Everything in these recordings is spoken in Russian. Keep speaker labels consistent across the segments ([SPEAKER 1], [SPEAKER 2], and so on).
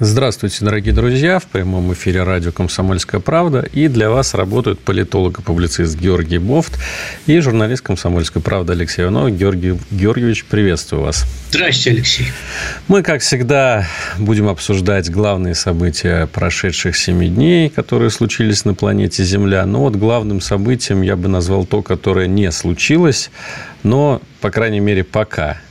[SPEAKER 1] Здравствуйте, дорогие друзья! В прямом эфире радио «Комсомольская правда». И для вас работают политолог и публицист Георгий Бофт и журналист «Комсомольской правды» Алексей Иванов. Георгий Георгиевич, приветствую вас.
[SPEAKER 2] Здравствуйте, Алексей.
[SPEAKER 1] Мы, как всегда, будем обсуждать главные события прошедших семи дней, которые случились на планете Земля. Но вот главным событием я бы назвал то, которое не случилось, но, по крайней мере, пока –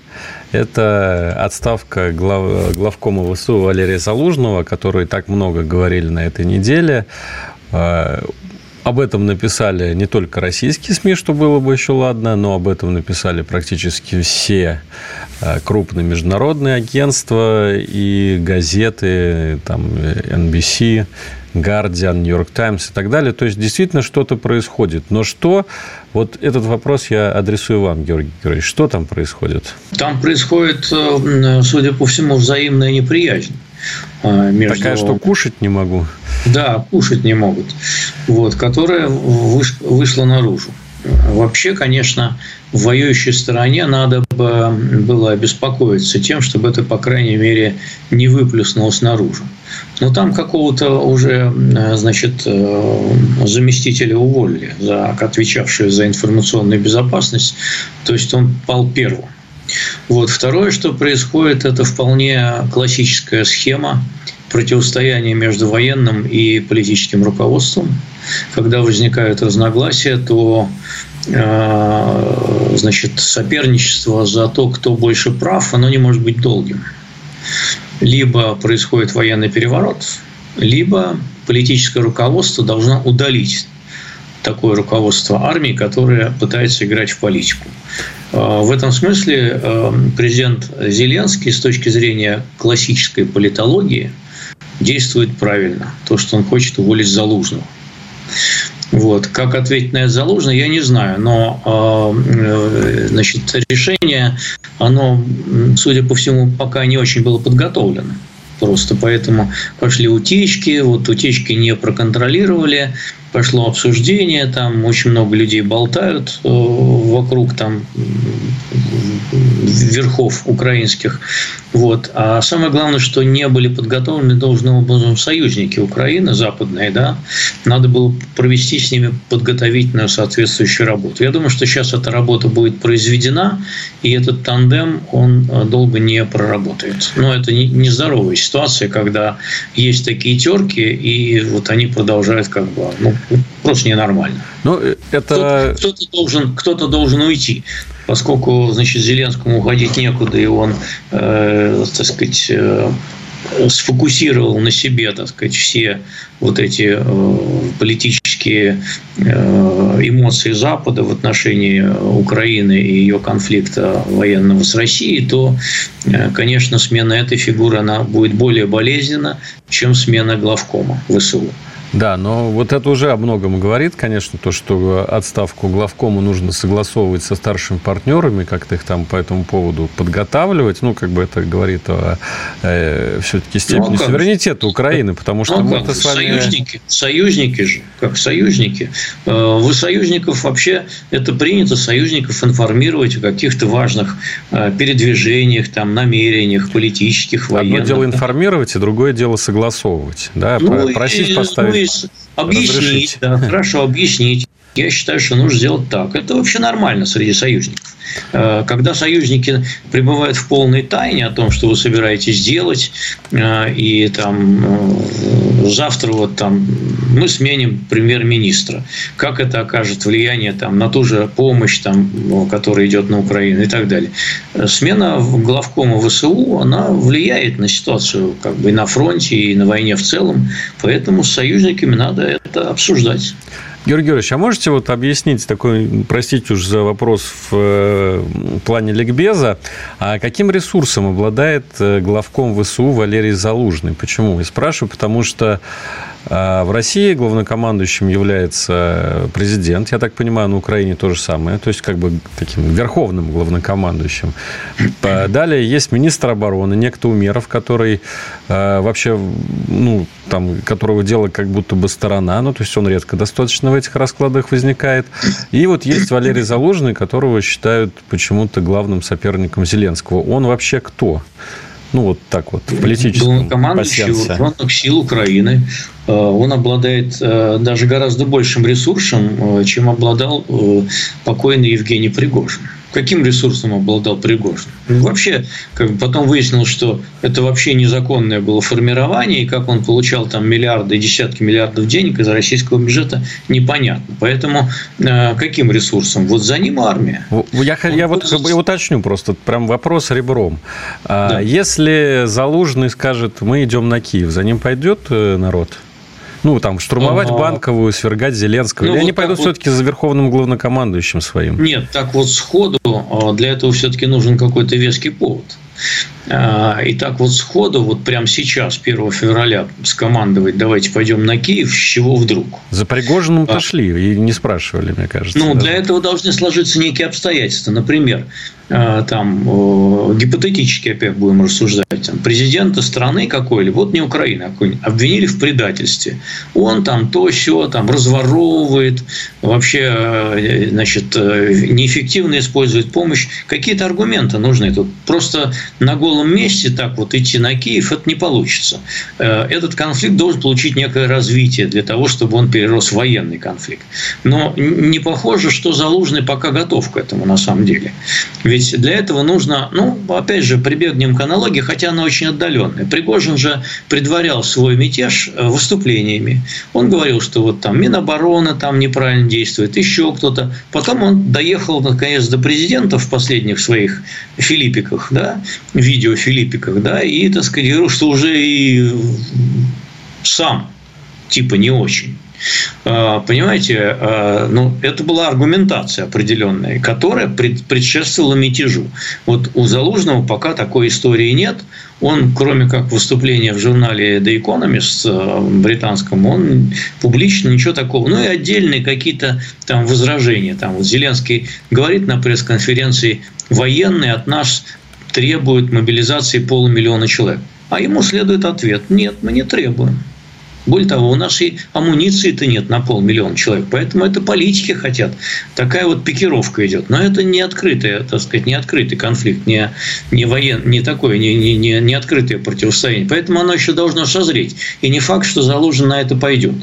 [SPEAKER 1] это отставка глав, главкома ВСУ Валерия Залужного, который так много говорили на этой неделе. Об этом написали не только российские СМИ, что было бы еще ладно, но об этом написали практически все а, крупные международные агентства и газеты, там, NBC, Guardian, New York Times и так далее. То есть, действительно, что-то происходит. Но что? Вот этот вопрос я адресую вам, Георгий Георгиевич. Что там происходит?
[SPEAKER 2] Там происходит, э, судя по всему, взаимная неприязнь.
[SPEAKER 1] Э, между... Такая, что кушать не могу.
[SPEAKER 2] Да, кушать не могут. Вот, которая вышла наружу. Вообще, конечно, в воюющей стороне надо бы было обеспокоиться тем, чтобы это, по крайней мере, не выплеснулось наружу. Но там какого-то уже, значит, э, заместителя уволили, за, отвечавшего за информационную безопасность, то есть он пал первым. Вот. Второе, что происходит, это вполне классическая схема противостояния между военным и политическим руководством. Когда возникают разногласия, то э, значит, соперничество за то, кто больше прав, оно не может быть долгим. Либо происходит военный переворот, либо политическое руководство должно удалить такое руководство армии, которое пытается играть в политику. Э, в этом смысле э, президент Зеленский с точки зрения классической политологии действует правильно. То, что он хочет уволить Залужного. Вот. Как ответить на это Залужный, я не знаю. Но э, значит, решение, оно, судя по всему, пока не очень было подготовлено просто. Поэтому пошли утечки, вот утечки не проконтролировали, пошло обсуждение, там очень много людей болтают э, вокруг там верхов украинских. Вот. А самое главное, что не были подготовлены должным образом союзники Украины, западные, да, надо было провести с ними подготовительную соответствующую работу. Я думаю, что сейчас эта работа будет произведена, и этот тандем, он э, долго не проработает. Но это нездоровая ситуация, когда есть такие терки, и вот они продолжают как бы, ну, просто ненормально. Ну, это... Кто-то, кто должен, кто-то должен уйти, поскольку, значит, Зеленскому уходить некуда, и он, э, так сказать, э, сфокусировал на себе, так сказать, все вот эти э, политические э, эмоции Запада в отношении Украины и ее конфликта военного с Россией, то, э, конечно, смена этой фигуры она будет более болезненна, чем смена главкома ВСУ.
[SPEAKER 1] Да, но вот это уже о многом говорит, конечно, то, что отставку главкому нужно согласовывать со старшими партнерами, как-то их там по этому поводу подготавливать. Ну, как бы это говорит о э, все-таки степени ну, а суверенитета Украины, потому что ну,
[SPEAKER 2] мы с вами... Союзники, союзники же, как союзники. Э, вы союзников вообще, это принято союзников информировать о каких-то важных э, передвижениях, там, намерениях политических, военных.
[SPEAKER 1] Одно дело информировать, и другое дело согласовывать. Да, ну, просить и, поставить
[SPEAKER 2] есть объяснить, да, хорошо, объяснить. Я считаю, что нужно сделать так. Это вообще нормально среди союзников. Э, когда союзники пребывают в полной тайне о том, что вы собираетесь делать, э, и там э, завтра вот там мы сменим премьер-министра, как это окажет влияние там, на ту же помощь, там, которая идет на Украину и так далее. Смена главкома ВСУ, она влияет на ситуацию как бы и на фронте, и на войне в целом, поэтому с союзниками надо это обсуждать.
[SPEAKER 1] Георгий Георгиевич, а можете вот объяснить такой, простите уж за вопрос в э, плане ликбеза, а каким ресурсом обладает э, главком ВСУ Валерий Залужный? Почему? Я спрашиваю, потому что в России главнокомандующим является президент, я так понимаю, на Украине то же самое, то есть как бы таким верховным главнокомандующим. Далее есть министр обороны, некто Умеров, который э, вообще, ну, там, которого дело как будто бы сторона, ну, то есть он редко достаточно в этих раскладах возникает. И вот есть Валерий Залужный, которого считают почему-то главным соперником Зеленского. Он вообще кто? Ну, вот так вот, в политическом
[SPEAKER 2] Главнокомандующий вооруженных сил Украины. Э, он обладает э, даже гораздо большим ресурсом, э, чем обладал покойный Евгений Пригожин каким ресурсом обладал Пригожин. Ну, вообще, как бы потом выяснилось, что это вообще незаконное было формирование, и как он получал там миллиарды, десятки миллиардов денег из российского бюджета, непонятно. Поэтому э, каким ресурсом? Вот за ним армия.
[SPEAKER 1] Я, я вот пользуется... уточню просто, прям вопрос ребром. А да. Если Залужный скажет, мы идем на Киев, за ним пойдет э, народ? Ну, там, штурмовать а, Банковую, свергать Зеленского. Ну, Или вот они пойдут вот... все-таки за верховным главнокомандующим своим?
[SPEAKER 2] Нет, так вот сходу а, для этого все-таки нужен какой-то веский повод. А, и так вот сходу, вот прямо сейчас, 1 февраля, скомандовать, давайте пойдем на Киев, с чего вдруг?
[SPEAKER 1] За Пригожиным а, пошли и не спрашивали, мне кажется.
[SPEAKER 2] Ну, даже. для этого должны сложиться некие обстоятельства. Например, Э, там, гипотетически опять будем рассуждать, там, президента страны какой-либо, вот не Украины, а обвинили в предательстве. Он там то все там разворовывает, вообще э, значит, э, неэффективно использует помощь. Какие-то аргументы нужны. Тут просто на голом месте так вот идти на Киев, это не получится. Этот конфликт должен получить некое развитие для того, чтобы он перерос в военный конфликт. Но не похоже, что Залужный пока готов к этому на самом деле. Ведь для этого нужно, ну, опять же, прибегнем к аналогии, хотя она очень отдаленная. Пригожин же предварял свой мятеж э, выступлениями. Он говорил, что вот там Минобороны там неправильно действует, еще кто-то. Потом он доехал, наконец, до президента в последних своих филиппиках, да, видео филиппиках, да, и, так сказать, говорил, что уже и сам типа не очень. А, понимаете, а, ну, это была аргументация определенная, которая предшествовала мятежу. Вот у Залужного пока такой истории нет. Он, кроме как выступления в журнале The Economist а, британском, он публично ничего такого. Ну и отдельные какие-то там возражения. Там вот Зеленский говорит на пресс-конференции, военные от нас требуют мобилизации полумиллиона человек. А ему следует ответ, нет, мы не требуем. Более того, у нас и амуниции-то нет на полмиллиона человек, поэтому это политики хотят. Такая вот пикировка идет. Но это не открытый, так сказать, не открытый конфликт, не, не воен, не такое, не, не, не, не открытое противостояние. Поэтому оно еще должно созреть. И не факт, что Залужин на это пойдет.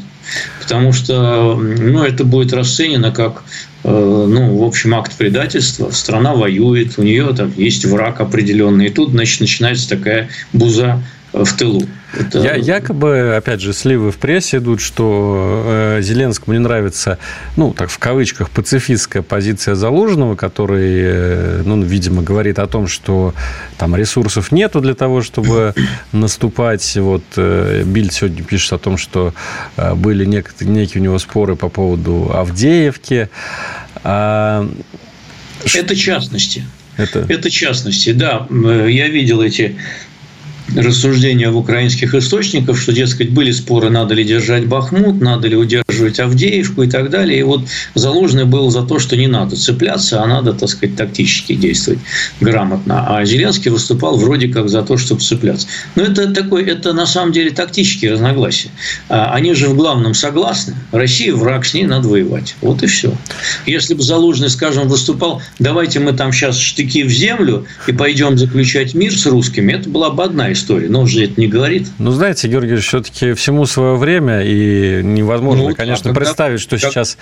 [SPEAKER 2] Потому что ну, это будет расценено как э, ну, в общем, акт предательства. Страна воюет, у нее там есть враг определенный. И тут, значит, начинается такая буза в тылу.
[SPEAKER 1] Это... Я, якобы, опять же, сливы в прессе идут, что э, Зеленскому не нравится, ну, так в кавычках, пацифистская позиция Залужного, который, э, ну, видимо, говорит о том, что там ресурсов нету для того, чтобы наступать. Вот э, Бильд сегодня пишет о том, что э, были нек- некие у него споры по поводу Авдеевки. А...
[SPEAKER 2] Это частности. Это... это частности, да. Я видел эти рассуждения в украинских источниках, что, дескать, были споры, надо ли держать Бахмут, надо ли удерживать Авдеевку и так далее. И вот Заложный был за то, что не надо цепляться, а надо, так сказать, тактически действовать грамотно. А Зеленский выступал вроде как за то, чтобы цепляться. Но это такой, это на самом деле тактические разногласия. А они же в главном согласны. Россия враг, с ней надо воевать. Вот и все. Если бы Залужный, скажем, выступал, давайте мы там сейчас штыки в землю и пойдем заключать мир с русскими, это была бы одна история истории. Но он же это не говорит.
[SPEAKER 1] Ну, знаете, Георгий, все-таки всему свое время, и невозможно, ну, конечно, а представить, что как... сейчас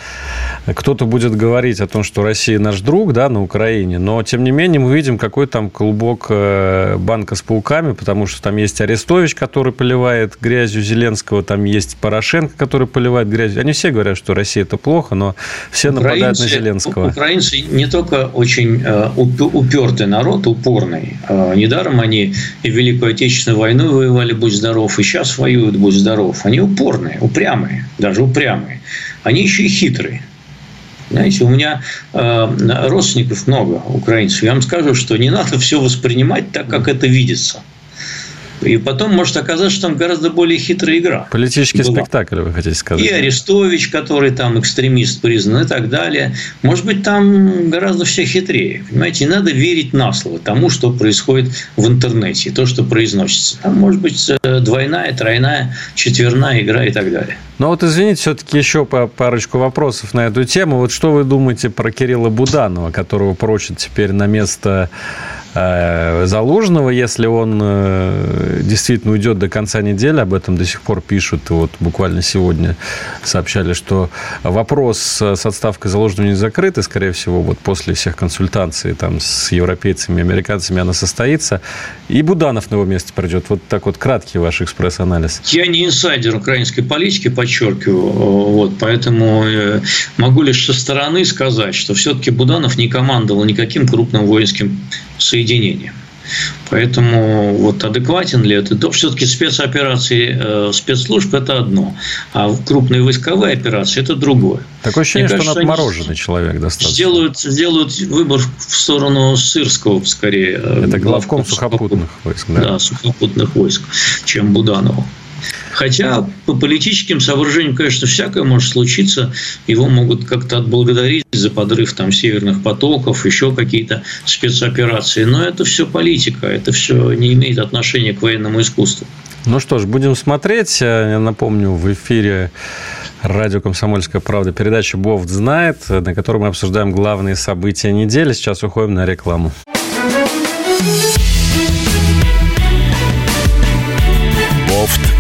[SPEAKER 1] кто-то будет говорить о том, что Россия наш друг, да, на Украине, но, тем не менее, мы видим, какой там клубок э, банка с пауками, потому что там есть Арестович, который поливает грязью Зеленского, там есть Порошенко, который поливает грязью. Они все говорят, что Россия это плохо, но все украинцы, нападают на Зеленского.
[SPEAKER 2] Украинцы не только очень э, упертый народ, упорный. Э, недаром они и Великую Отечественную Отечественную войну воевали, будь здоров, и сейчас воюют, будь здоров. Они упорные, упрямые, даже упрямые. Они еще и хитрые. Знаете, у меня э, родственников много, украинцев. Я вам скажу, что не надо все воспринимать так, как это видится. И потом может оказаться, что там гораздо более хитрая игра.
[SPEAKER 1] Политический была. спектакль, вы хотите сказать?
[SPEAKER 2] И Арестович, который там экстремист признан и так далее. Может быть, там гораздо все хитрее. Понимаете, не надо верить на слово тому, что происходит в интернете, то, что произносится. Там может быть э, двойная, тройная, четверная игра и так далее.
[SPEAKER 1] Ну вот, извините, все-таки еще парочку вопросов на эту тему. Вот что вы думаете про Кирилла Буданова, которого прочат теперь на место Залужного, если он э, действительно уйдет до конца недели, об этом до сих пор пишут, вот буквально сегодня сообщали, что вопрос с отставкой Залужного не закрыт, и, скорее всего, вот после всех консультаций там, с европейцами, американцами она состоится, и Буданов на его место придет. Вот так вот краткий ваш экспресс-анализ.
[SPEAKER 2] Я не инсайдер украинской политики, подчеркиваю, вот, поэтому э, могу лишь со стороны сказать, что все-таки Буданов не командовал никаким крупным воинским соединением. Поэтому вот адекватен ли это? То все-таки спецоперации э, спецслужб – это одно, а крупные войсковые операции – это другое.
[SPEAKER 1] Такое ощущение, Мне что кажется, он отмороженный человек достаточно.
[SPEAKER 2] Сделают, сделают выбор в сторону Сырского, скорее.
[SPEAKER 1] Э, это главком сухопутных войск, да?
[SPEAKER 2] Да, сухопутных войск, чем Буданова. Хотя по политическим соображениям, конечно, всякое может случиться. Его могут как-то отблагодарить за подрыв там северных потоков, еще какие-то спецоперации. Но это все политика, это все не имеет отношения к военному искусству.
[SPEAKER 1] Ну что ж, будем смотреть. Я напомню, в эфире радио «Комсомольская правда» передача «Бовт знает», на которой мы обсуждаем главные события недели. Сейчас уходим на рекламу.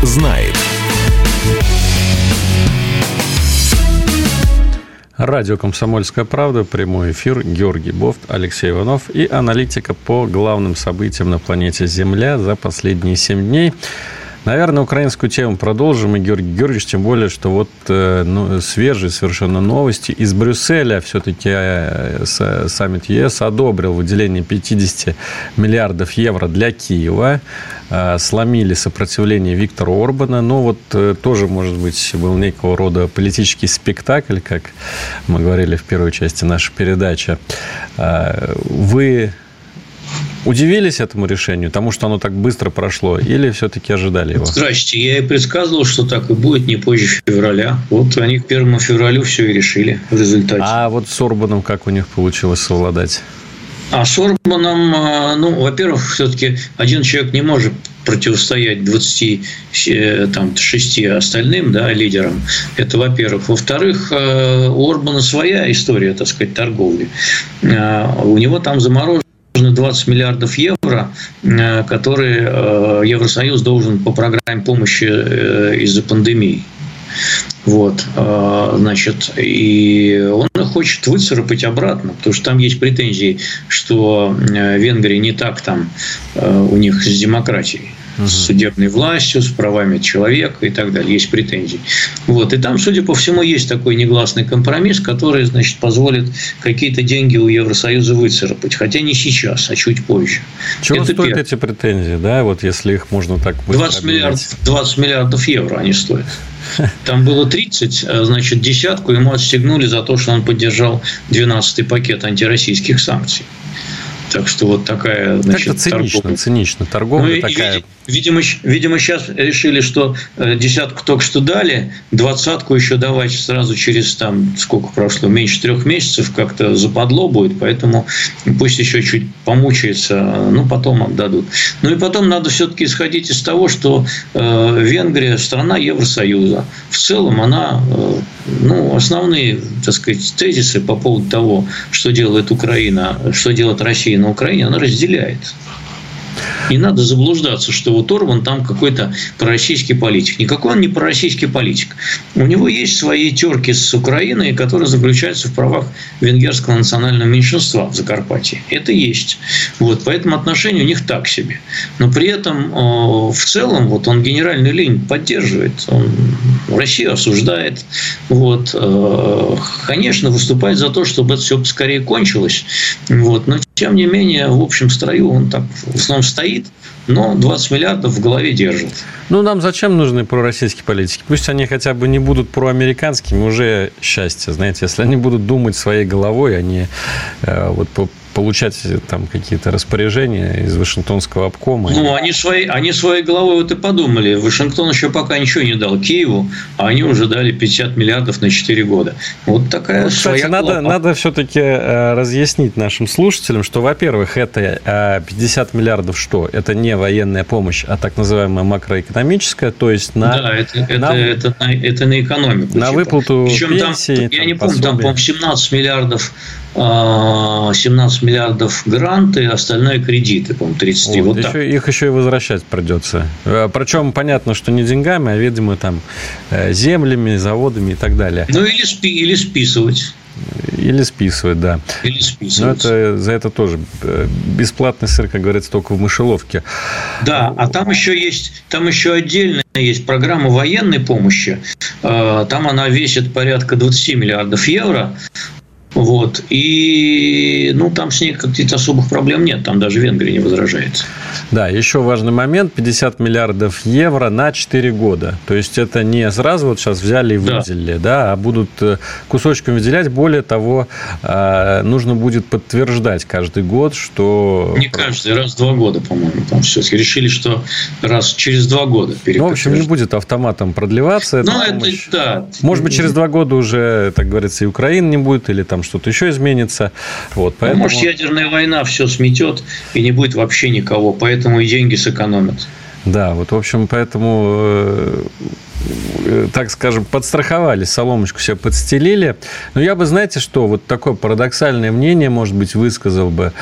[SPEAKER 3] Знает.
[SPEAKER 1] Радио «Комсомольская правда», прямой эфир, Георгий Бофт, Алексей Иванов и аналитика по главным событиям на планете Земля за последние семь дней. Наверное, украинскую тему продолжим, и Георгий Георгиевич, тем более, что вот э, ну, свежие совершенно новости. Из Брюсселя все-таки э, саммит ЕС одобрил выделение 50 миллиардов евро для Киева. Э, сломили сопротивление Виктора Орбана. Но вот тоже, может быть, был некого рода политический спектакль, как мы говорили в первой части нашей передачи. Вы Удивились этому решению, тому, что оно так быстро прошло, или все-таки ожидали его?
[SPEAKER 2] Здрасте, я и предсказывал, что так и будет не позже февраля. Вот они к первому февралю все и решили в результате.
[SPEAKER 1] А вот с Орбаном как у них получилось совладать?
[SPEAKER 2] А с Орбаном, а, ну, во-первых, все-таки один человек не может противостоять 26 э, остальным да, лидерам. Это во-первых. Во-вторых, э, у Орбана своя история, так сказать, торговли. У него там заморожено нужно 20 миллиардов евро, э, которые э, Евросоюз должен по программе помощи э, из-за пандемии. Вот, значит, и он хочет выцарапать обратно, потому что там есть претензии, что Венгрия не так там у них с демократией с судебной властью, с правами человека и так далее. Есть претензии. Вот. И там, судя по всему, есть такой негласный компромисс, который, значит, позволит какие-то деньги у Евросоюза выцарапать. Хотя не сейчас, а чуть позже.
[SPEAKER 1] Чего Это стоят первое. эти претензии, да, вот если их можно так
[SPEAKER 2] 20 миллиардов, 20 миллиардов евро они стоят. Там было 30, а, значит, десятку ему отстегнули за то, что он поддержал 12-й пакет антироссийских санкций. Так что вот такая,
[SPEAKER 1] значит, Как-то цинично, торговля. цинично. Торговля ну, такая.
[SPEAKER 2] Видимо, видимо, сейчас решили, что э, десятку только что дали, двадцатку еще давать сразу через там сколько прошло, меньше трех месяцев как-то западло будет, поэтому пусть еще чуть помучается, ну потом отдадут. Ну и потом надо все-таки исходить из того, что э, Венгрия страна Евросоюза. В целом она, э, ну основные, так сказать, тезисы по поводу того, что делает Украина, что делает Россия на Украине, она разделяет. Не надо заблуждаться, что вот Орбан там какой-то пророссийский политик. Никакой он не пророссийский политик. У него есть свои терки с Украиной, которые заключаются в правах венгерского национального меньшинства в Закарпатье. Это есть. Вот, поэтому отношения у них так себе. Но при этом в целом вот он генеральную линию поддерживает. Он Россию осуждает. Вот, э, конечно, выступает за то, чтобы это все скорее кончилось. Вот, но тем не менее, в общем строю он так в основном стоит, но 20 миллиардов в голове держит.
[SPEAKER 1] Ну, нам зачем нужны пророссийские политики? Пусть они хотя бы не будут проамериканскими, уже счастье. Знаете, если они будут думать своей головой, они э, вот получать там какие-то распоряжения из Вашингтонского обкома.
[SPEAKER 2] Ну, они своей, они своей головой вот и подумали. Вашингтон еще пока ничего не дал Киеву, а они уже дали 50 миллиардов на 4 года. Вот такая ну,
[SPEAKER 1] кстати, своя надо, надо все-таки э, разъяснить нашим слушателям, что, во-первых, это 50 э, миллиардов что? Это не военная помощь, а так называемая макроэкономическая, то есть на...
[SPEAKER 2] Да, это, это, на, это, это, на, это на экономику.
[SPEAKER 1] На типа. выплату Причем пенсии.
[SPEAKER 2] Там, я не помню, там, по-моему, 17 миллиардов 17 миллиардов гранты, остальное кредиты, по-моему, 33. Вот,
[SPEAKER 1] вот еще, так. Их еще и возвращать придется. Э, Причем понятно, что не деньгами, а, видимо, там э, землями, заводами и так далее.
[SPEAKER 2] Ну, или, спи, или списывать.
[SPEAKER 1] Или списывать, да.
[SPEAKER 2] Или списывать.
[SPEAKER 1] Но это, за это тоже э, бесплатный сыр, как говорится, только в мышеловке.
[SPEAKER 2] Да, а там еще есть, там еще отдельно есть программа военной помощи. Там она весит порядка 20 миллиардов евро. Вот. И ну, там с ней каких-то особых проблем нет. Там даже Венгрия не возражает.
[SPEAKER 1] Да, еще важный момент. 50 миллиардов евро на 4 года. То есть, это не сразу вот сейчас взяли и выделили, да, да а будут э, кусочками выделять. Более того, э, нужно будет подтверждать каждый год, что...
[SPEAKER 2] Не каждый, раз в два года, по-моему. Там все-таки решили, что раз через два года
[SPEAKER 1] Ну, в общем, не будет автоматом продлеваться. Ну, это, да. Может быть, через два года уже, так говорится, и Украина не будет, или там что-то еще изменится. Вот,
[SPEAKER 2] ну, поэтому... Может, ядерная война все сметет и не будет вообще никого, поэтому и деньги сэкономят.
[SPEAKER 1] Да, вот, в общем, поэтому э, э, так скажем, подстраховали, соломочку себе подстелили. Но я бы, знаете, что вот такое парадоксальное мнение, может быть, высказал бы,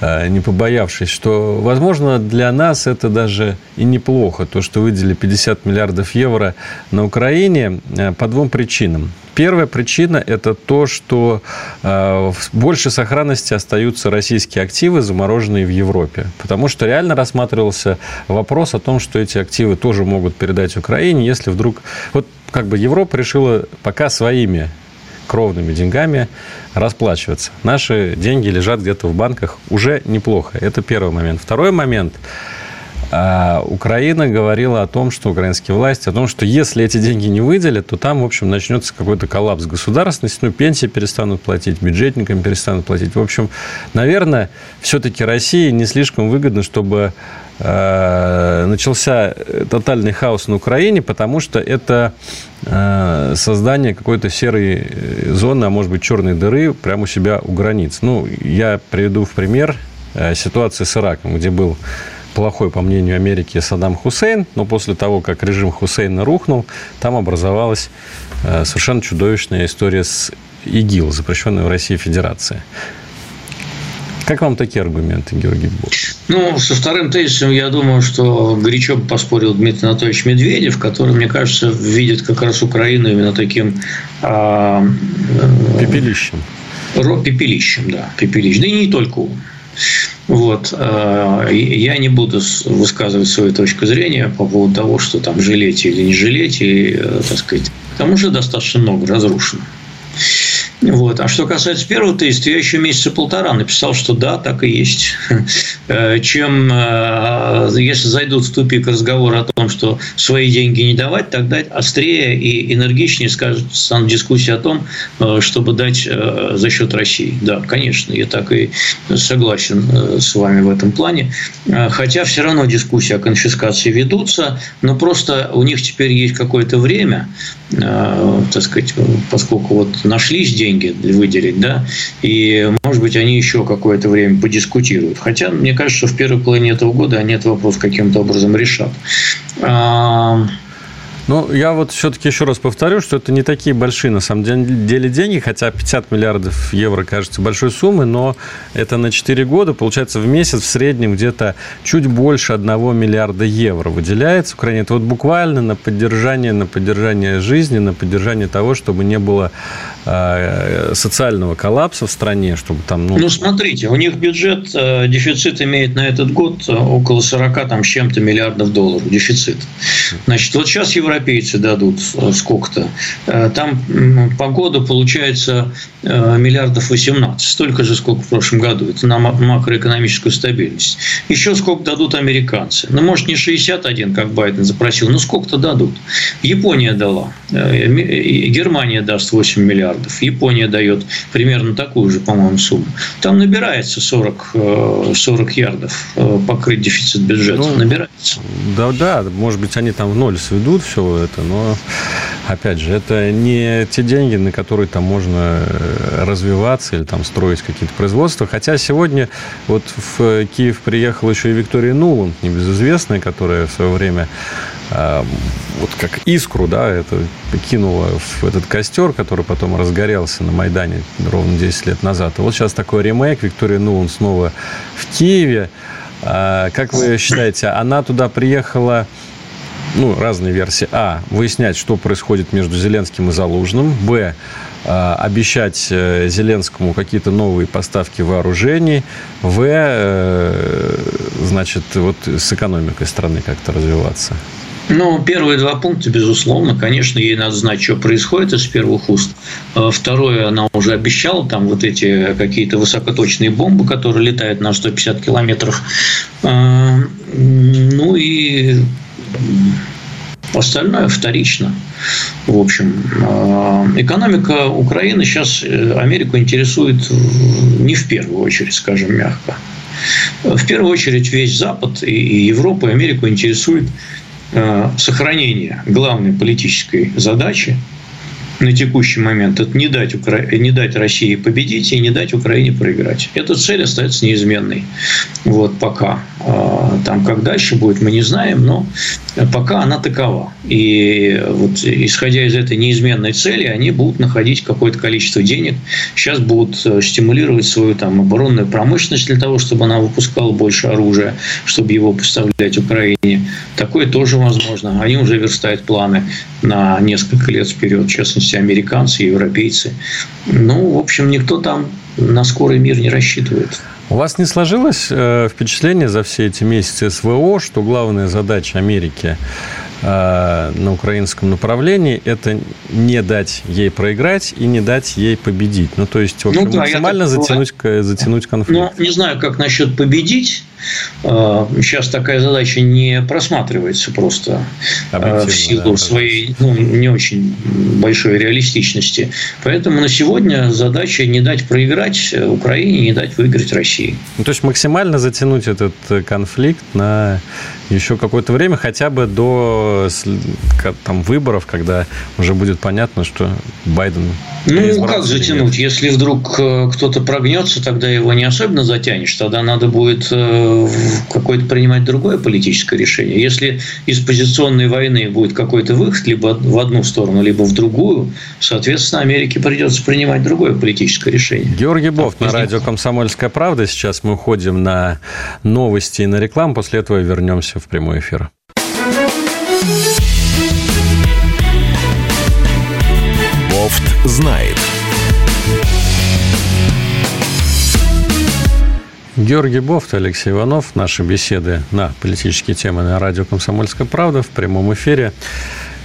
[SPEAKER 1] не побоявшись, что, возможно, для нас это даже и неплохо, то, что выделили 50 миллиардов евро на Украине по двум причинам. Первая причина – это то, что э, больше сохранности остаются российские активы, замороженные в Европе. Потому что реально рассматривался вопрос о том, что эти активы тоже могут передать Украине, если вдруг... Вот как бы Европа решила пока своими кровными деньгами расплачиваться. Наши деньги лежат где-то в банках уже неплохо. Это первый момент. Второй момент – а Украина говорила о том, что украинские власти, о том, что если эти деньги не выделят, то там, в общем, начнется какой-то коллапс государственности, ну, пенсии перестанут платить, бюджетникам перестанут платить. В общем, наверное, все-таки России не слишком выгодно, чтобы э, начался тотальный хаос на Украине, потому что это э, создание какой-то серой э, зоны, а может быть черной дыры прямо у себя у границ. Ну, я приведу в пример ситуацию с Ираком, где был плохой, по мнению Америки, Саддам Хусейн, но после того, как режим Хусейна рухнул, там образовалась э, совершенно чудовищная история с ИГИЛ, запрещенной в России Федерация. Как вам такие аргументы, Георгий Бог?
[SPEAKER 2] Ну, со вторым тезисом, я думаю, что горячо бы поспорил Дмитрий Анатольевич Медведев, который, мне кажется, видит как раз Украину именно таким... А,
[SPEAKER 1] пепелищем.
[SPEAKER 2] Пепелищем, да, пепелищем. Да и не только он. Вот. Э, я не буду высказывать свою точку зрения по поводу того, что там жалеть или не жалеть, и, э, так сказать, там уже достаточно много разрушено. Вот. А что касается первого тезиса, я еще месяца полтора написал, что да, так и есть. Э, чем, э, если зайдут в тупик разговор о том, что свои деньги не давать, тогда острее и энергичнее скажет сам дискуссия о том, э, чтобы дать за счет России. Да, конечно, я так и согласен с вами в этом плане. Хотя все равно дискуссии о конфискации ведутся, но просто у них теперь есть какое-то время, так сказать, поскольку вот нашлись деньги, выделить, да, и, может быть, они еще какое-то время подискутируют. Хотя, мне кажется, что в первой половине этого года они этот вопрос каким-то образом решат.
[SPEAKER 1] Ну, я вот все-таки еще раз повторю, что это не такие большие, на самом деле, деньги, хотя 50 миллиардов евро кажется большой суммой, но это на 4 года, получается, в месяц в среднем где-то чуть больше 1 миллиарда евро выделяется Украине. Это вот буквально на поддержание, на поддержание жизни, на поддержание того, чтобы не было э, социального коллапса в стране, чтобы там...
[SPEAKER 2] Ну, ну смотрите, у них бюджет, э, дефицит имеет на этот год около 40 там, с чем-то миллиардов долларов, дефицит. Значит, вот сейчас Евро европейцы дадут сколько-то. Там по году получается миллиардов 18, столько же, сколько в прошлом году. Это на макроэкономическую стабильность. Еще сколько дадут американцы. Ну, может, не 61, как Байден запросил, но сколько-то дадут. Япония дала. Германия даст 8 миллиардов. Япония дает примерно такую же, по-моему, сумму. Там набирается 40, 40 ярдов покрыть дефицит бюджета. Ну, набирается.
[SPEAKER 1] Да, да, может быть, они там в ноль сведут все это, но, опять же, это не те деньги, на которые там можно э, развиваться или там строить какие-то производства. Хотя сегодня вот в Киев приехала еще и Виктория Нуланд, небезызвестная, которая в свое время а, вот как искру, да, это кинула в этот костер, который потом разгорелся на Майдане ровно 10 лет назад. И вот сейчас такой ремейк, Виктория Нуланд снова в Киеве. А, как вы считаете, она туда приехала ну, разные версии. А. Выяснять, что происходит между Зеленским и Залужным. Б. А, обещать э, Зеленскому какие-то новые поставки вооружений. В. Э, значит, вот с экономикой страны как-то развиваться.
[SPEAKER 2] Ну, первые два пункта, безусловно, конечно, ей надо знать, что происходит из первых уст. Второе, она уже обещала там вот эти какие-то высокоточные бомбы, которые летают на 150 километров. А, ну и Остальное вторично. В общем, а, экономика Украины сейчас э, Америку интересует не в первую очередь, скажем мягко. В первую очередь весь Запад и Европа, и Америку интересует Э, сохранение главной политической задачи на текущий момент – это не дать, Укра... не дать России победить и не дать Украине проиграть. Эта цель остается неизменной. Вот пока. А, там, как дальше будет, мы не знаем, но пока она такова. И вот исходя из этой неизменной цели, они будут находить какое-то количество денег. Сейчас будут э, стимулировать свою там, оборонную промышленность для того, чтобы она выпускала больше оружия, чтобы его поставлять Украине. Такое тоже возможно. Они уже верстают планы на несколько лет вперед, в частности, американцы, европейцы. Ну, в общем, никто там на скорый мир не рассчитывает.
[SPEAKER 1] У вас не сложилось э, впечатление за все эти месяцы СВО, что главная задача Америки э, на украинском направлении – это не дать ей проиграть и не дать ей победить. Ну, то есть, общем, ну, да, максимально затянуть, затянуть конфликт.
[SPEAKER 2] Ну, не знаю, как насчет победить. Сейчас а, такая задача не просматривается просто а, в силу да, своей ну, не очень большой реалистичности. Поэтому на сегодня задача не дать проиграть Украине, не дать выиграть России.
[SPEAKER 1] Ну, то есть максимально затянуть этот конфликт на еще какое-то время, хотя бы до там, выборов, когда уже будет понятно, что Байден...
[SPEAKER 2] Ну, как затянуть? Если вдруг э, кто-то прогнется, тогда его не особенно затянешь. Тогда надо будет э, какое-то принимать другое политическое решение. Если из позиционной войны будет какой-то выход либо в одну сторону, либо в другую, соответственно, Америке придется принимать другое политическое решение.
[SPEAKER 1] Георгий Бофт на радио «Комсомольская правда». Сейчас мы уходим на новости и на рекламу. После этого вернемся в прямой эфир.
[SPEAKER 3] Бофт знает.
[SPEAKER 1] Георгий Бофт, Алексей Иванов. Наши беседы на политические темы на радио «Комсомольская правда» в прямом эфире.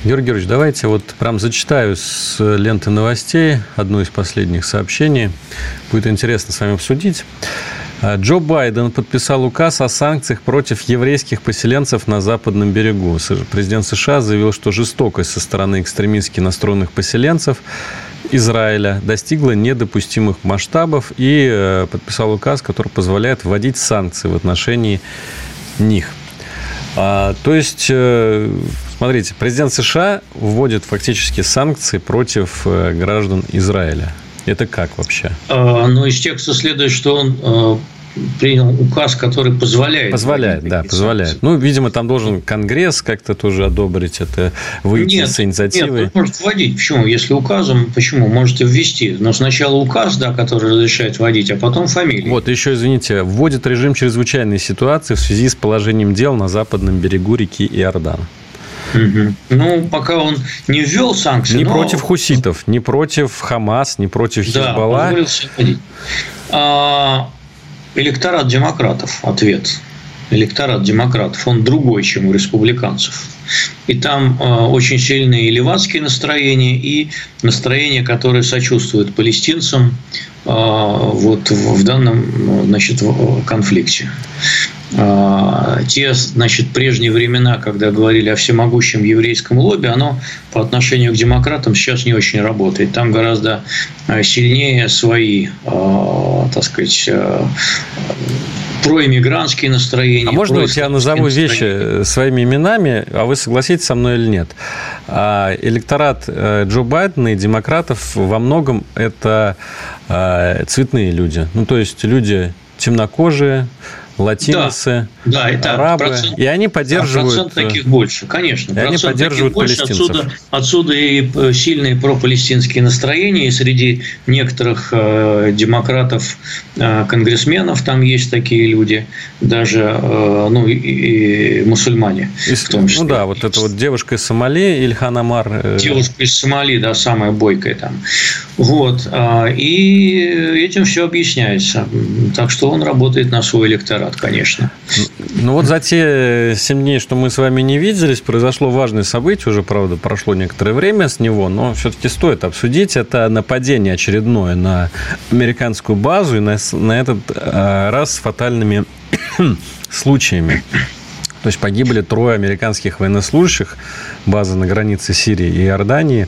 [SPEAKER 1] Георгий Георгиевич, давайте вот прям зачитаю с ленты новостей одно из последних сообщений. Будет интересно с вами обсудить. А, Джо Байден подписал указ о санкциях против еврейских поселенцев на западном берегу. Президент США заявил, что жестокость со стороны экстремистски настроенных поселенцев Израиля достигла недопустимых масштабов и э, подписал указ, который позволяет вводить санкции в отношении них. А, то есть, э, смотрите, президент США вводит фактически санкции против э, граждан Израиля. Это как вообще?
[SPEAKER 2] А, ну, из текста следует, что он принял указ, который позволяет.
[SPEAKER 1] Позволяет, да, позволяет. Ну, видимо, там должен Конгресс как-то тоже одобрить это, выйти нет, с инициативой. Нет,
[SPEAKER 2] он может вводить. Почему? Если указом, почему? Можете ввести. Но сначала указ, да, который разрешает вводить, а потом фамилия.
[SPEAKER 1] Вот, еще, извините, вводит режим чрезвычайной ситуации в связи с положением дел на западном берегу реки Иордан.
[SPEAKER 2] Угу. Ну, пока он не ввел санкции.
[SPEAKER 1] Не но... против хуситов, не против Хамас, не против Хизбалла.
[SPEAKER 2] Да, а, электорат демократов. Ответ. электорат демократов, он другой, чем у республиканцев. И там э, очень сильные левацкие настроения и настроения, которые сочувствуют палестинцам э, вот в данном значит, конфликте. Э, те значит, прежние времена, когда говорили о всемогущем еврейском лобби, оно по отношению к демократам сейчас не очень работает. Там гораздо сильнее свои, так сказать, проиммигрантские настроения.
[SPEAKER 1] А можно я назову вещи своими именами, а вы согласитесь со мной или нет? А, электорат э, Джо Байдена и демократов во многом это а, цветные люди. Ну, то есть люди темнокожие, латиносы, да, это арабы, процент, и они поддерживают...
[SPEAKER 2] Процент таких больше, конечно.
[SPEAKER 1] И они поддерживают больше, палестинцев.
[SPEAKER 2] Отсюда, отсюда и э, сильные пропалестинские настроения, и среди некоторых э, демократов, э, конгрессменов там есть такие люди, даже э, ну, и, и мусульмане
[SPEAKER 1] и, в том числе. Ну да, вот эта вот девушка из Сомали, Ильхан Амар.
[SPEAKER 2] Э... Девушка из Сомали, да, самая бойкая там. Вот. А, и этим все объясняется. Так что он работает на свой электорат, конечно.
[SPEAKER 1] Ну вот за те 7 дней, что мы с вами не виделись, произошло важное событие, уже, правда, прошло некоторое время с него, но все-таки стоит обсудить. Это нападение очередное на американскую базу и на, на этот а, раз с фатальными случаями. То есть погибли трое американских военнослужащих базы на границе Сирии и Иордании.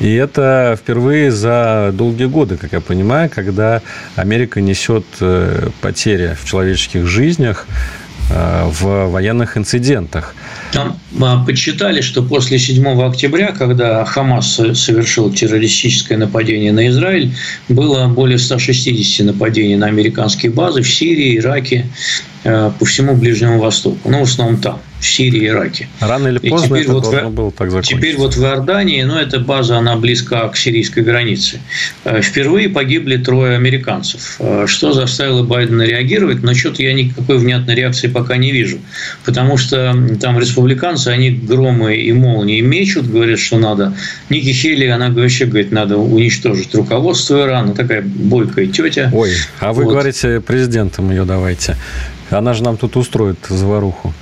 [SPEAKER 1] И это впервые за долгие годы, как я понимаю, когда Америка несет э, потери в человеческих жизнях в военных инцидентах.
[SPEAKER 2] Там а, подсчитали, что после 7 октября, когда Хамас совершил террористическое нападение на Израиль, было более 160 нападений на американские базы в Сирии, Ираке, э, по всему Ближнему Востоку. Ну, в основном там в Сирии и Ираке.
[SPEAKER 1] Рано или поздно это вот должно было так
[SPEAKER 2] закончиться. Теперь вот в Иордании, ну, эта база, она близка к сирийской границе. Э, впервые погибли трое американцев. Э, что заставило Байдена реагировать? Но что-то я никакой внятной реакции пока не вижу. Потому что там республиканцы, они громы и молнии мечут, говорят, что надо. Ники Хелли, она вообще говорит, надо уничтожить руководство Ирана. Такая бойкая тетя.
[SPEAKER 1] Ой, а вы вот. говорите, президентом ее давайте. Она же нам тут устроит заваруху.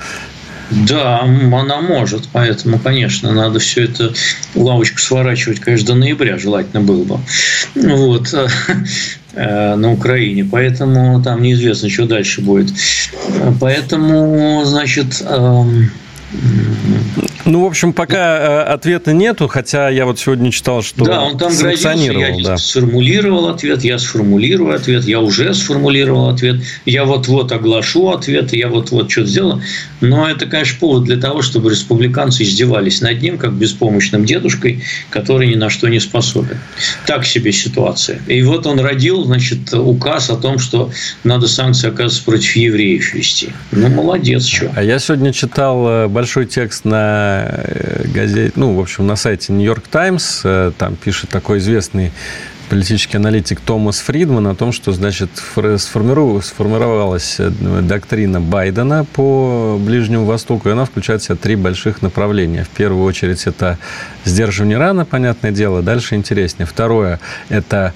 [SPEAKER 2] Да, она может, поэтому, конечно, надо все это лавочку сворачивать, конечно, до ноября желательно было бы. Вот э, на Украине, поэтому там неизвестно, что дальше будет. Поэтому, значит, эм,
[SPEAKER 1] ну, в общем, пока э, ответа нету, хотя я вот сегодня читал, что
[SPEAKER 2] Да, он там грозился, я да. сформулировал ответ, я сформулирую ответ, я уже сформулировал ответ, я вот-вот оглашу ответ, я вот-вот что-то сделал. Но это, конечно, повод для того, чтобы республиканцы издевались над ним, как беспомощным дедушкой, который ни на что не способен. Так себе ситуация. И вот он родил, значит, указ о том, что надо санкции, оказывается, против евреев вести. Ну, молодец, что.
[SPEAKER 1] А я сегодня читал э, большой текст на э, газете, ну, в общем, на сайте Нью-Йорк Таймс. Э, там пишет такой известный политический аналитик Томас Фридман о том, что, значит, сформировалась э, доктрина Байдена по Ближнему Востоку, и она включает в себя три больших направления. В первую очередь, это сдерживание Ирана, понятное дело. Дальше интереснее. Второе – это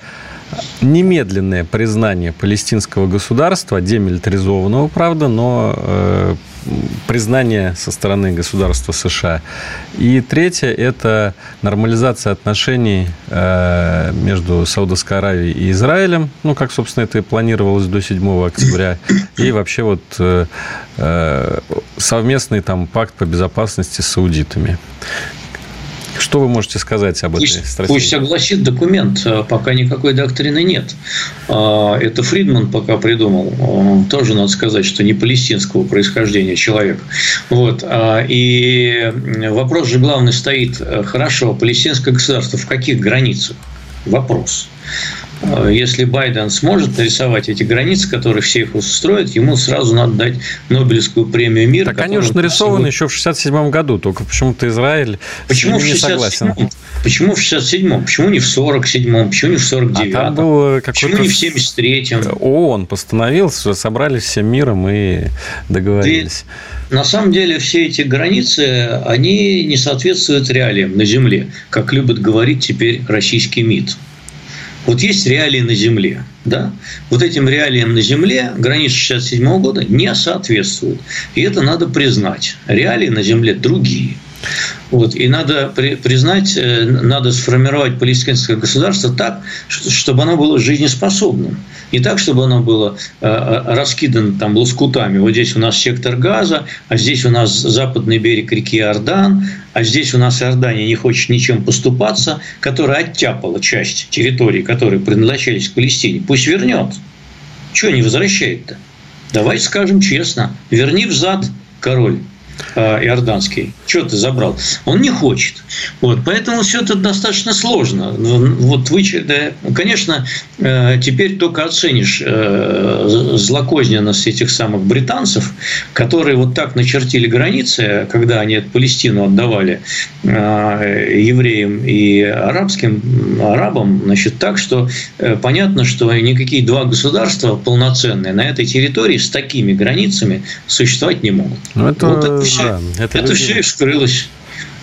[SPEAKER 1] немедленное признание палестинского государства, демилитаризованного, правда, но э, признание со стороны государства США. И третье – это нормализация отношений э, между Саудовской Аравией и Израилем, ну, как, собственно, это и планировалось до 7 октября, и вообще вот э, э, совместный там пакт по безопасности с саудитами. Что вы можете сказать об
[SPEAKER 2] пусть,
[SPEAKER 1] этой стратегии?
[SPEAKER 2] Пусть согласит документ, а пока никакой доктрины нет. А, это Фридман пока придумал. А, тоже надо сказать, что не палестинского происхождения человек. Вот. И вопрос же главный стоит, хорошо, палестинское государство в каких границах? Вопрос. Э, если Байден сможет нарисовать эти границы, которые все их устроят, ему сразу надо дать Нобелевскую премию мира.
[SPEAKER 1] Так они уже нарисованы еще в 67 году, только почему-то Израиль
[SPEAKER 2] почему в 67 не Почему в 67-м? Почему не в 47-м? Почему не в 49-м?
[SPEAKER 1] А
[SPEAKER 2] почему не в 73-м?
[SPEAKER 1] ООН постановил, собрались всем миром и договорились.
[SPEAKER 2] И на самом деле все эти границы, они не соответствуют реалиям на Земле, как любит говорить теперь российский МИД. Вот есть реалии на земле. Да? Вот этим реалиям на земле граница 67 года не соответствует. И это надо признать. Реалии на земле другие. Вот. И надо при, признать, э, надо сформировать палестинское государство так, чтобы оно было жизнеспособным. Не так, чтобы оно было э, э, раскидано там лоскутами. Вот здесь у нас сектор газа, а здесь у нас западный берег реки Иордан, а здесь у нас Иордания не хочет ничем поступаться, которая оттяпала часть территории, которые предназначались к Палестине. Пусть вернет. Чего не возвращает-то? Давайте скажем честно. Верни взад, король. Э, иорданский. Что ты забрал? Он не хочет. Вот, поэтому все это достаточно сложно. Вот вы, конечно, э, теперь только оценишь э, злокозненность этих самых британцев, которые вот так начертили границы, когда они Палестину отдавали евреям и арабским арабам, значит, так, что понятно, что никакие два государства полноценные на этой территории с такими границами существовать не могут.
[SPEAKER 1] Ну, это... Вот это все,
[SPEAKER 2] да, это, это все и вскрылось.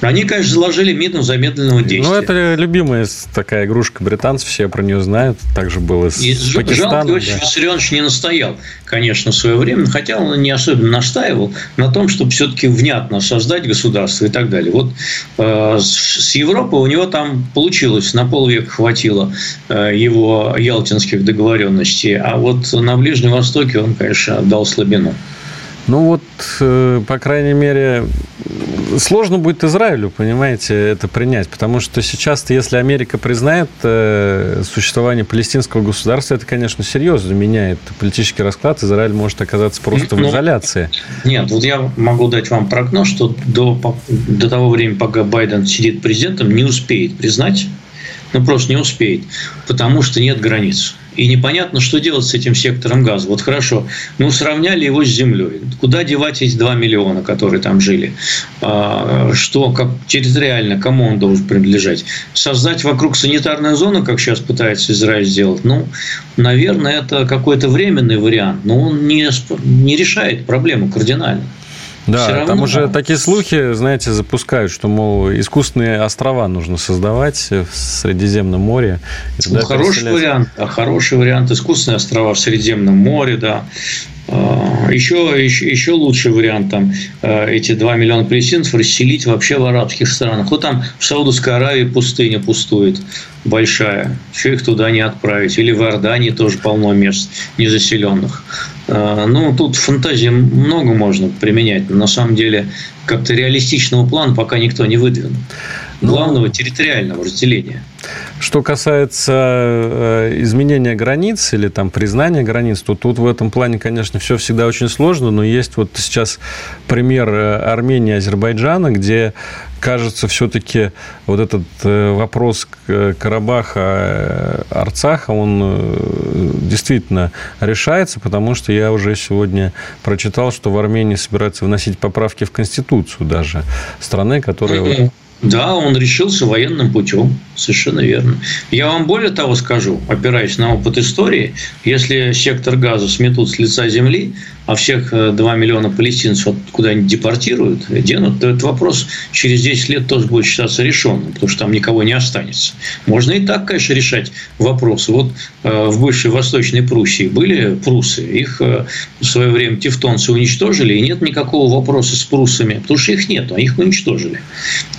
[SPEAKER 2] Они, конечно, заложили мину замедленного ну, действия.
[SPEAKER 1] Ну, это любимая такая игрушка британцев, все про нее знают. Также было с и Пакистаном.
[SPEAKER 2] Жалко, Иосиф да. Виссарионович не настоял, конечно, в свое время, хотя он не особенно настаивал на том, чтобы все-таки внятно создать государство и так далее. Вот э, с Европой у него там получилось, на полвека хватило э, его ялтинских договоренностей, а вот на Ближнем Востоке он, конечно, дал слабину.
[SPEAKER 1] Ну вот, э, по крайней мере, сложно будет Израилю, понимаете, это принять, потому что сейчас, если Америка признает э, существование палестинского государства, это, конечно, серьезно меняет политический расклад. Израиль может оказаться просто в ну, изоляции.
[SPEAKER 2] Нет, вот я могу дать вам прогноз, что до, до того времени, пока Байден сидит президентом, не успеет признать, ну просто не успеет, потому что нет границ и непонятно, что делать с этим сектором газа. Вот хорошо, ну сравняли его с землей. Куда девать эти 2 миллиона, которые там жили? А, что, как территориально, кому он должен принадлежать? Создать вокруг санитарную зону, как сейчас пытается Израиль сделать? Ну, наверное, это какой-то временный вариант, но он не, не решает проблему кардинально.
[SPEAKER 1] Да, равно... там уже такие слухи, знаете, запускают, что, мол, искусственные острова нужно создавать в Средиземном море.
[SPEAKER 2] Ну, хороший вариант, а хороший вариант искусственные острова в Средиземном море, да. Еще, еще, еще лучший вариант там а, эти 2 миллиона палестинцев расселить вообще в арабских странах. Вот там в Саудовской Аравии пустыня пустует большая. Еще их туда не отправить. Или в Иордании тоже полно мест незаселенных. А, ну, тут фантазии много можно применять, но на самом деле как-то реалистичного плана пока никто не выдвинул. Ну, Главного территориального разделения.
[SPEAKER 1] Что касается э, изменения границ или там признания границ, то тут в этом плане, конечно, все всегда очень сложно, но есть вот сейчас пример э, Армении и Азербайджана, где кажется, все-таки вот этот э, вопрос Карабаха, Арцаха, он действительно решается, потому что я уже сегодня прочитал, что в Армении собираются вносить поправки в Конституцию даже страны, которая...
[SPEAKER 2] Да, он решился военным путем, совершенно верно. Я вам более того скажу, опираясь на опыт истории, если сектор газа сметут с лица земли, а всех 2 э, миллиона палестинцев куда-нибудь депортируют, денут, то этот вопрос через 10 лет тоже будет считаться решенным, потому что там никого не останется. Можно и так, конечно, решать вопросы. Вот э, в бывшей Восточной Пруссии были прусы, их э, в свое время тевтонцы уничтожили, и нет никакого вопроса с прусами, потому что их нет, а их уничтожили.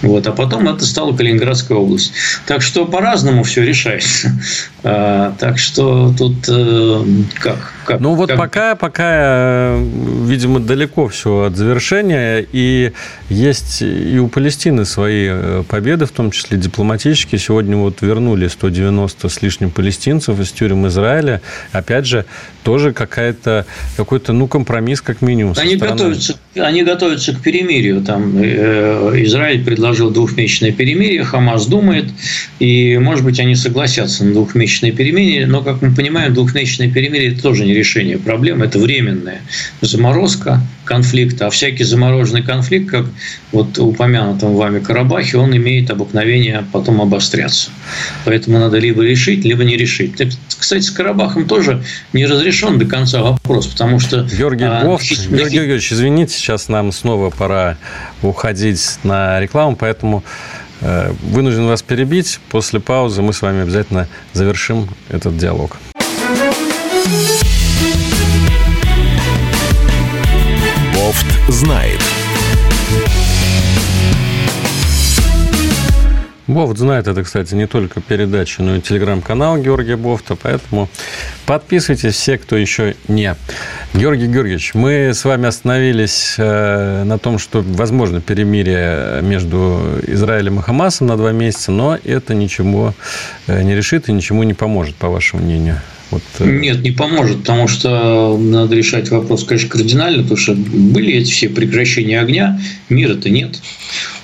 [SPEAKER 2] Вот. А потом это стала Калининградская область. Так что по-разному все решается. А, так что тут как?
[SPEAKER 1] Как ну вот
[SPEAKER 2] как...
[SPEAKER 1] пока, пока видимо, далеко все от завершения. И есть и у Палестины свои э, победы, в том числе дипломатические. Сегодня вот вернули 190 с лишним палестинцев из тюрем Израиля. Опять же, тоже какая-то, какой-то, ну, компромисс как минимум.
[SPEAKER 2] Они готовятся, они готовятся к перемирию. Там э, Израиль предложил двухмесячное перемирие, Хамас думает, и, может быть, они согласятся на двухмесячное перемирие, но, как мы понимаем, двухмесячное перемирие – это тоже не решение проблемы, это временное заморозка конфликта, а всякий замороженный конфликт, как вот упомянутом вами Карабахе, он имеет обыкновение потом обостряться. Поэтому надо либо решить, либо не решить. Кстати, с Карабахом тоже не разрешен до конца вопрос, потому что...
[SPEAKER 1] Георгий а, Гофт, Георгий Георгиевич, извините, сейчас нам снова пора уходить на рекламу, поэтому Э, вынужден вас перебить. После паузы мы с вами обязательно завершим этот диалог.
[SPEAKER 3] Знает.
[SPEAKER 1] Бофт знает это, кстати, не только передача, но и телеграм-канал Георгия Бофта, поэтому подписывайтесь все, кто еще не. Георгий Георгиевич, мы с вами остановились э, на том, что возможно перемирие между Израилем и Хамасом на два месяца, но это ничего э, не решит и ничему не поможет, по вашему мнению.
[SPEAKER 2] Вот... Э, Нет, не поможет, потому что надо решать вопрос, конечно, кардинально, потому что были эти все прекращения огня, мира-то нет.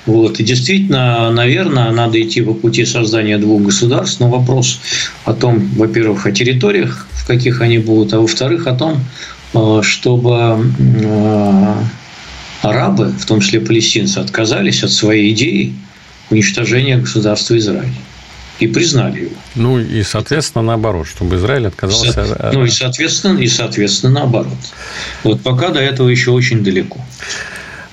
[SPEAKER 2] Вот. И действительно, наверное, надо идти по пути создания двух государств, но вопрос о том, во-первых, о территориях, в каких они будут, а во-вторых, о том, э, чтобы э, арабы, в том числе палестинцы, отказались от своей идеи уничтожения государства Израиль и признали его.
[SPEAKER 1] Ну и, соответственно, наоборот, чтобы Израиль отказался.
[SPEAKER 2] Со... Ну и, соответственно, и, соответственно, наоборот. Вот пока до этого еще очень далеко.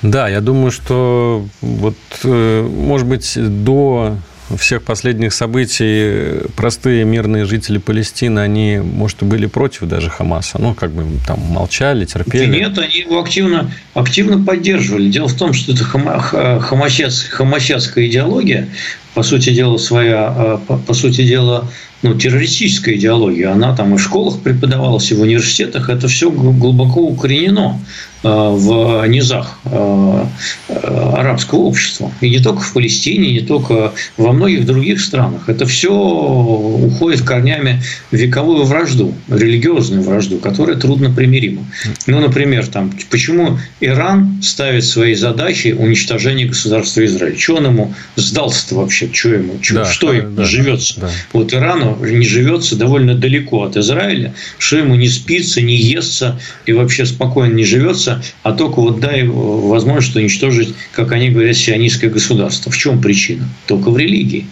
[SPEAKER 1] Да, я думаю, что вот, э, может быть, до всех последних событий простые мирные жители Палестины, они, может, и были против даже Хамаса, ну, как бы там молчали, терпели.
[SPEAKER 2] нет, они его активно, активно поддерживали. Дело в том, что это хамасятская идеология, по сути дела, своя, по, по сути дела, ну, террористическая идеология, она там и в школах преподавалась, и в университетах, это все глубоко укоренено э, в низах э, арабского общества. И не только в Палестине, не только во многих других странах. Это все уходит корнями в вековую вражду, религиозную вражду, которая трудно примирима. Ну, например, там, почему Иран ставит своей задачей уничтожение государства Израиль? Что он ему сдался-то вообще? Что ему? Что, да, что ему да, живется? Да. Вот Ирану не живется довольно далеко от Израиля, что ему не спится, не естся и вообще спокойно не живется, а только вот дай возможность уничтожить, как они говорят, сионистское государство. В чем причина? Только в религии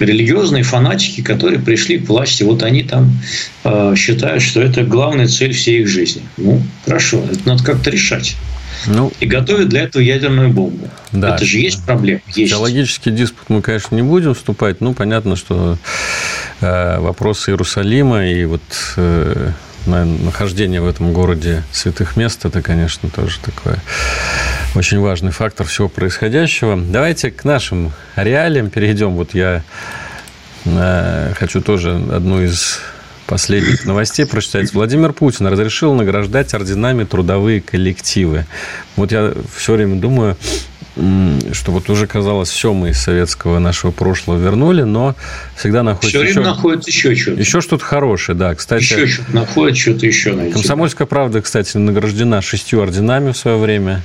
[SPEAKER 2] религиозные фанатики, которые пришли к власти, вот они там э, считают, что это главная цель всей их жизни. Ну, хорошо, это надо как-то решать. Ну, и готовят для этого ядерную бомбу. Да. Это же есть проблема. Есть.
[SPEAKER 1] Теологический диспут мы, конечно, не будем вступать. Ну, понятно, что э, вопросы Иерусалима и вот э, нахождение в этом городе святых мест, это, конечно, тоже такой очень важный фактор всего происходящего. Давайте к нашим реалиям перейдем. Вот я э, хочу тоже одну из последних новостей прочитать. Владимир Путин разрешил награждать орденами трудовые коллективы. Вот я все время думаю, что вот уже казалось, все мы из советского нашего прошлого вернули, но всегда находится
[SPEAKER 2] все еще, находится еще что-то.
[SPEAKER 1] Еще что-то хорошее, да. Кстати,
[SPEAKER 2] еще что-то находит, что-то еще найти.
[SPEAKER 1] Комсомольская правда, кстати, награждена шестью орденами в свое время.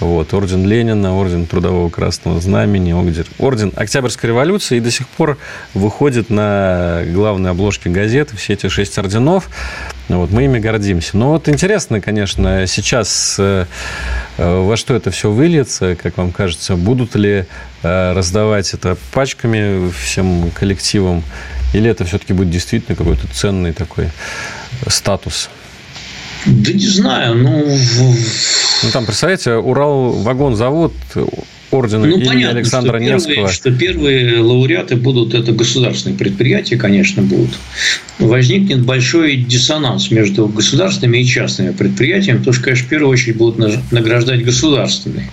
[SPEAKER 1] Вот, орден Ленина, орден Трудового Красного Знамени, орден, орден Октябрьской революции и до сих пор выходит на главной обложке газеты все эти шесть орденов. Вот, мы ими гордимся. Но вот интересно, конечно, сейчас э, во что это все выльется, как вам кажется, будут ли э, раздавать это пачками всем коллективам, или это все-таки будет действительно какой-то ценный такой статус?
[SPEAKER 2] Да не знаю, ну...
[SPEAKER 1] Ну, там, представляете, Урал-вагон-завод ордена ну, имени Александра
[SPEAKER 2] что Невского. Первые, что первые лауреаты будут, это государственные предприятия, конечно, будут. Возникнет большой диссонанс между государственными и частными предприятиями, потому что, конечно, в первую очередь будут награждать государственные.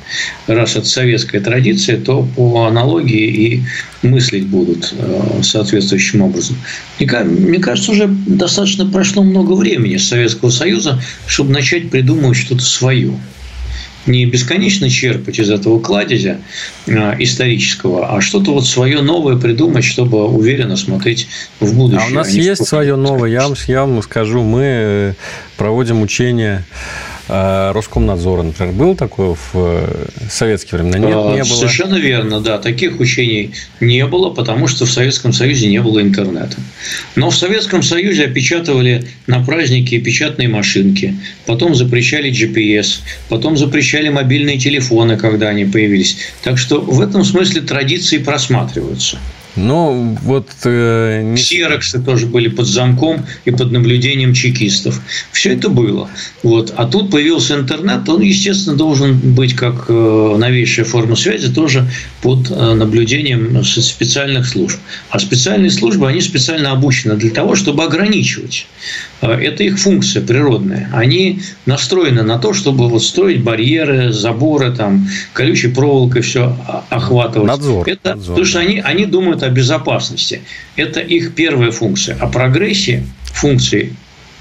[SPEAKER 2] Раз это советская традиция, то по аналогии и мыслить будут э, соответствующим образом. Мне кажется, уже достаточно прошло много времени с Советского Союза, чтобы начать придумывать что-то свое не бесконечно черпать из этого кладезя э, исторического, а что-то вот свое новое придумать, чтобы уверенно смотреть в будущее.
[SPEAKER 1] А у нас а есть свое новое, я вам, я вам скажу, мы э, проводим учения Роскомнадзора, например, был такой в э, советские времена? Нет,
[SPEAKER 2] не было. Совершенно верно, да. Таких учений не было, потому что в Советском Союзе не было интернета. Но в Советском Союзе опечатывали на праздники печатные машинки, потом запрещали GPS, потом запрещали мобильные телефоны, когда они появились. Так что в этом смысле традиции просматриваются. Ну, вот... Э, не... Ксероксы тоже были под замком и под наблюдением чекистов. Все это было. Вот. А тут появился интернет, он, естественно, должен быть как э, новейшая форма связи, тоже под э, наблюдением специальных служб. А специальные службы, они специально обучены для того, чтобы ограничивать. Э, это их функция природная. Они настроены на то, чтобы вот строить барьеры, заборы, там, колючей проволокой все охватывать. Надзор. Это, надзор. Потому что они, они думают о безопасности. Это их первая функция. О прогрессе функции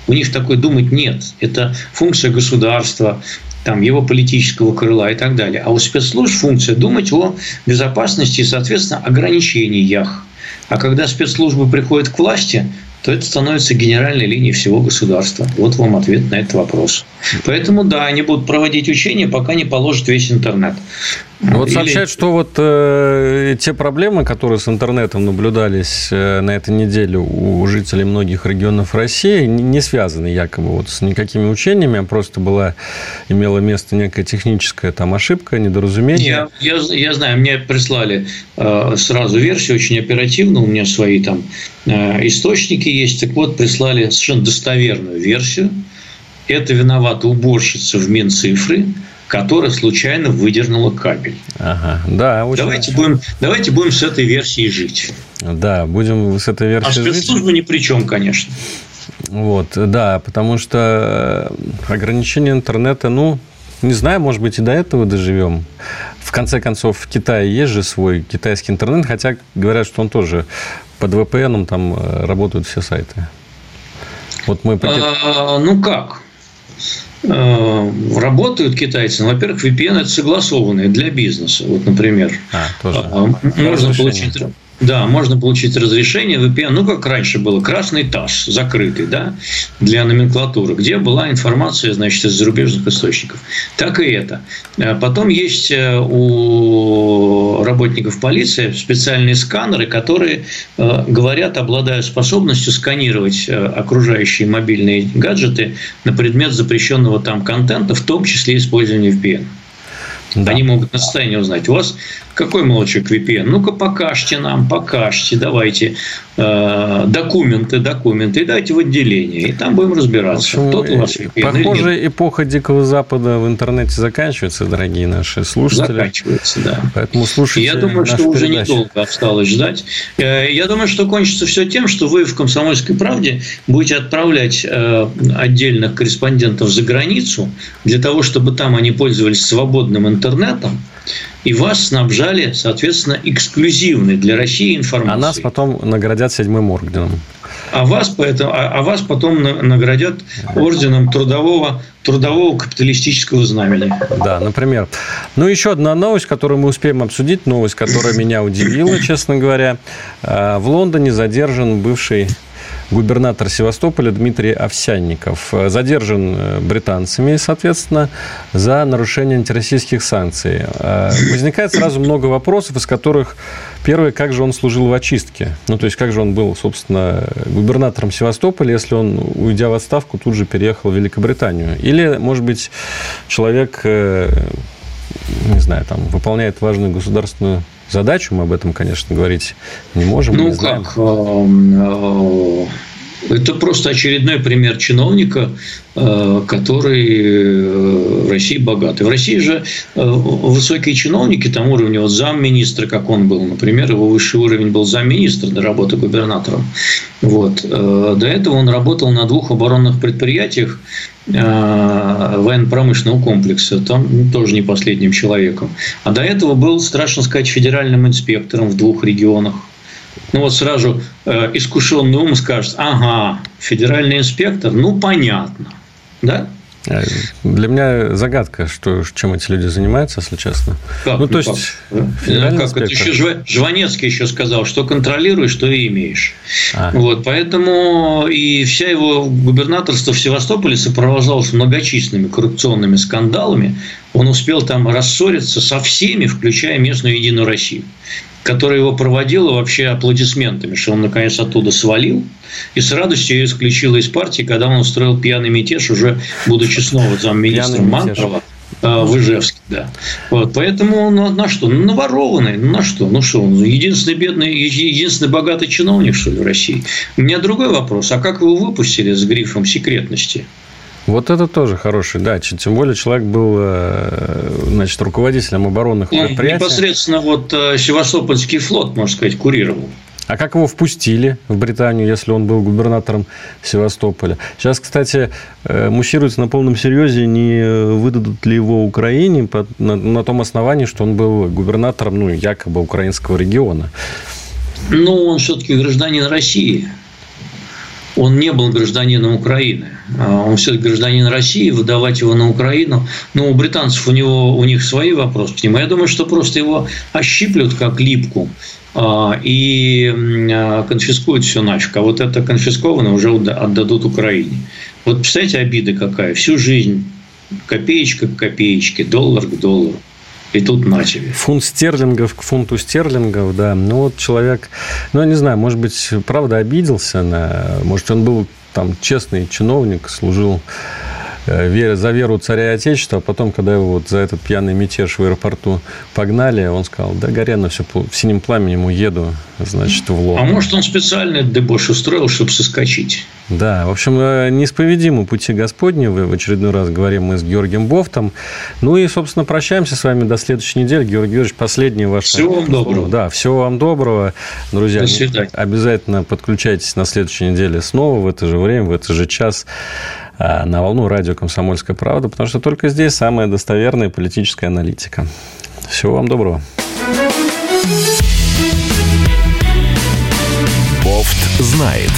[SPEAKER 2] у них такой думать нет. Это функция государства, там, его политического крыла и так далее. А у спецслужб функция думать о безопасности и, соответственно, ограничениях. А когда спецслужбы приходят к власти, то это становится генеральной линией всего государства. Вот вам ответ на этот вопрос. Поэтому, да, они будут проводить учения, пока не положат весь интернет.
[SPEAKER 1] Вот Или... сообщают, что вот э, те проблемы, которые с интернетом наблюдались э, на этой неделе у жителей многих регионов России, не связаны якобы вот с никакими учениями, а просто была, имела место некая техническая там ошибка, недоразумение.
[SPEAKER 2] Я, я, я знаю, мне прислали э, сразу версию очень оперативно, у меня свои там э, источники есть, так вот прислали совершенно достоверную версию. Это виновата уборщица в Минцифры, которая случайно выдернула кабель. Ага, да, очень давайте, будем, давайте будем с этой версией жить.
[SPEAKER 1] Да, будем с этой версией
[SPEAKER 2] жить. А спецслужбы ни при чем, конечно.
[SPEAKER 1] Вот, да, потому что э, ограничение интернета, ну, не знаю, может быть, и до этого доживем. В конце концов, в Китае есть же свой китайский интернет, хотя говорят, что он тоже под VPN там э, работают все сайты.
[SPEAKER 2] Вот мы... А, ну как? Э, работают китайцы. Во-первых, VPN это согласованные для бизнеса. Вот, например, а, тоже. А, можно получить да, можно получить разрешение VPN, ну, как раньше было, красный ТАСС, закрытый, да, для номенклатуры, где была информация, значит, из зарубежных источников. Так и это. А потом есть э, у работников полиции специальные сканеры, которые э, говорят, обладая способностью сканировать э, окружающие мобильные гаджеты на предмет запрещенного там контента, в том числе использования VPN. Да. Они могут на состояние узнать. У вас какой молочек VPN? Ну-ка, покажьте нам, покажьте, давайте э, документы, документы, и дайте в отделение, и там будем разбираться, общем,
[SPEAKER 1] тот у вас VPN Похоже, эпоха Дикого Запада в интернете заканчивается, дорогие наши слушатели.
[SPEAKER 2] Заканчивается, да. Поэтому слушайте Я думаю, что передачу. уже недолго осталось ждать. Э, я думаю, что кончится все тем, что вы в «Комсомольской правде» будете отправлять э, отдельных корреспондентов за границу для того, чтобы там они пользовались свободным интернетом, и вас снабжали, соответственно, эксклюзивной для России информацией.
[SPEAKER 1] А нас потом наградят седьмым орденом.
[SPEAKER 2] А вас, поэтому, а, а вас потом наградят орденом трудового, трудового капиталистического знамени.
[SPEAKER 1] Да, например. Ну, еще одна новость, которую мы успеем обсудить, новость, которая меня удивила, честно говоря. А, в Лондоне задержан бывший губернатор Севастополя Дмитрий Овсянников. Задержан э, британцами, соответственно, за нарушение антироссийских санкций. Э, возникает сразу много вопросов, из которых первый, как же он служил в очистке? Ну, то есть, как же он был, собственно, губернатором Севастополя, если он, уйдя в отставку, тут же переехал в Великобританию? Или, может быть, человек э, не знаю, там, выполняет важную государственную задачу. Мы об этом, конечно, говорить не можем.
[SPEAKER 2] Ну, не как? Эм, э, это просто очередной пример чиновника, э, который э, в России богатый. В России же высокие чиновники, там уровня вот замминистра, как он был, например, его высший уровень был замминистра до работы губернатором. Вот. До этого он работал на двух оборонных предприятиях Э, военно-промышленного комплекса, там тоже не последним человеком. А до этого был, страшно сказать, федеральным инспектором в двух регионах. Ну вот сразу э, искушенный ум скажет, ага, федеральный инспектор, ну понятно, да?
[SPEAKER 1] Э, для меня загадка, что, чем эти люди занимаются, если честно.
[SPEAKER 2] Как? Ну, то ну, есть, как? Ну, как? Это еще Жванецкий еще сказал, что контролируешь, что и имеешь. А. Вот, поэтому и вся его губернаторство в Севастополе сопровождалось многочисленными коррупционными скандалами. Он успел там рассориться со всеми, включая местную Единую Россию которая его проводила вообще аплодисментами, что он наконец оттуда свалил, и с радостью ее исключила из партии, когда он устроил пьяный мятеж, уже будучи снова замминистром Мантрова. А, в Ижевске, да. Вот, поэтому на, на что? Ну, наворованный, ну, на что? Ну, что, он единственный бедный, единственный богатый чиновник, что ли, в России? У меня другой вопрос. А как его выпустили с грифом секретности?
[SPEAKER 1] Вот это тоже хороший, да. Тем более человек был, э, значит, руководителем оборонных ну,
[SPEAKER 2] предприятий. Непосредственно вот э, Севастопольский флот, можно сказать, курировал.
[SPEAKER 1] А как его впустили в Британию, если он был губернатором Севастополя? Сейчас, кстати, э, муссируется на полном серьезе, не выдадут ли его Украине на, на том основании, что он был губернатором, ну, якобы украинского региона.
[SPEAKER 2] Ну, он все-таки гражданин России. Он не был гражданином Украины. А он все-таки гражданин России, выдавать его на Украину. Ну, у британцев у, него, у них свои вопросы к нему. Я думаю, что просто его ощиплют как липку а, и а, конфискуют все нафиг. А вот это конфискованное уже отдадут Украине. Вот представляете, обида какая. Всю жизнь копеечка к копеечке, доллар к доллару. И тут на тебе.
[SPEAKER 1] Фунт стерлингов к фунту стерлингов, да. Ну, вот человек, ну, я не знаю, может быть, правда обиделся на... Может, он был там честный чиновник, служил за веру царя и отечества, а потом, когда его вот за этот пьяный мятеж в аэропорту погнали, он сказал, да, горя все в синем пламенем уеду, значит, в Лондон.
[SPEAKER 2] А может, он специально дебош устроил, чтобы соскочить?
[SPEAKER 1] Да, в общем, э, неисповедимы пути Господни, в очередной раз говорим мы с Георгием Бофтом. Ну и, собственно, прощаемся с вами до следующей недели. Георгий Георгиевич, последнее ваше
[SPEAKER 2] Всего вам доброго.
[SPEAKER 1] Да, всего вам доброго. Друзья, до свидания. обязательно подключайтесь на следующей неделе снова в это же время, в этот же час. А, на волну радио «Комсомольская правда», потому что только здесь самая достоверная политическая аналитика. Всего вам доброго.
[SPEAKER 3] Бофт знает.